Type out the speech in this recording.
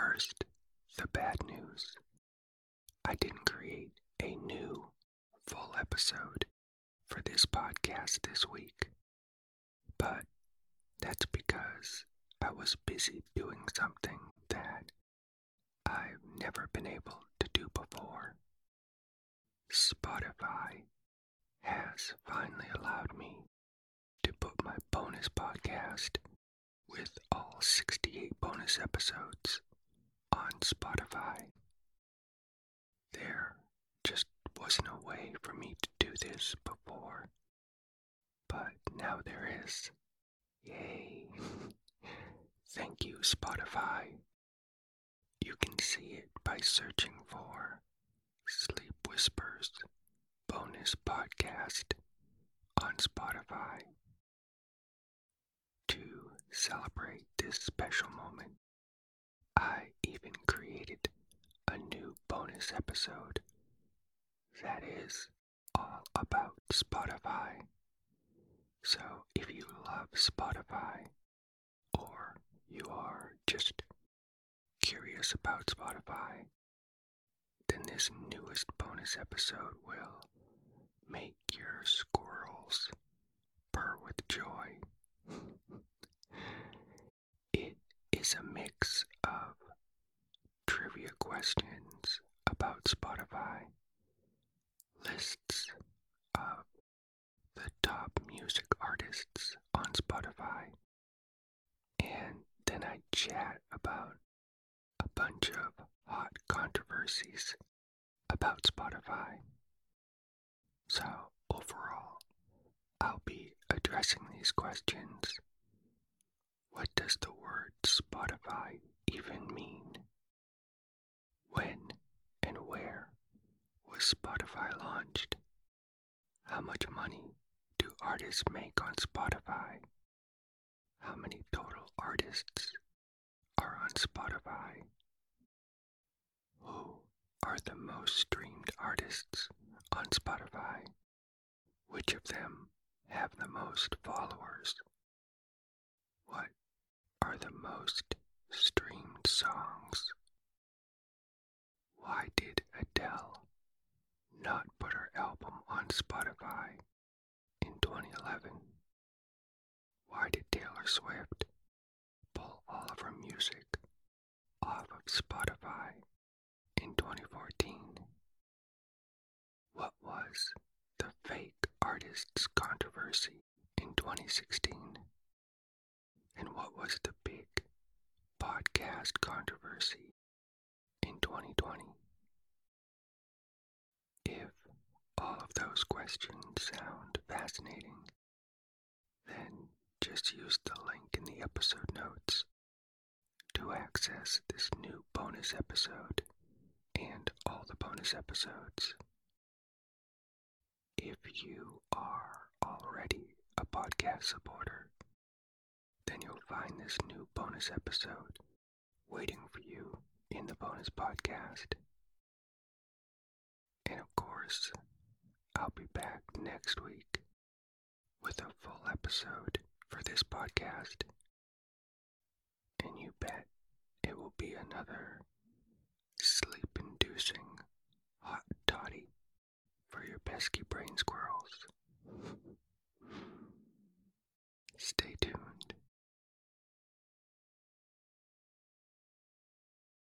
First, the bad news. I didn't create a new full episode for this podcast this week, but that's because I was busy doing something that I've never been able to do before. Spotify has finally allowed me to put my bonus podcast with all 68 bonus episodes on Spotify. There just wasn't a way for me to do this before, but now there is. Yay! Thank you, Spotify. You can see it by searching for Sleep Whispers bonus podcast on Spotify. To celebrate this special moment, I even created a new bonus episode that is all about Spotify. So if you love Spotify, or you are just curious about Spotify, then this newest bonus episode will make your squirrels purr with joy. it is a mix of trivia questions about Spotify, lists of the top music artists on Spotify, and then I chat about a bunch of hot controversies about Spotify. So, overall, I'll be addressing these questions. What does the word Spotify even mean? When and where was Spotify launched? How much money do artists make on Spotify? How many total artists are on Spotify? Who are the most streamed artists on Spotify? Which of them have the most followers? What are the most streamed songs? Why did Adele not put her album on Spotify in 2011? Why did Taylor Swift pull all of her music off of Spotify in 2014? What was the fake artists controversy in 2016? And what was the big podcast controversy in 2020? If all of those questions sound fascinating, then just use the link in the episode notes to access this new bonus episode and all the bonus episodes. If you are already a podcast supporter, then you'll find this new bonus episode waiting for you in the bonus podcast. And of course, back next week with a full episode for this podcast. And you bet it will be another sleep inducing hot toddy for your pesky brain squirrels. Stay tuned.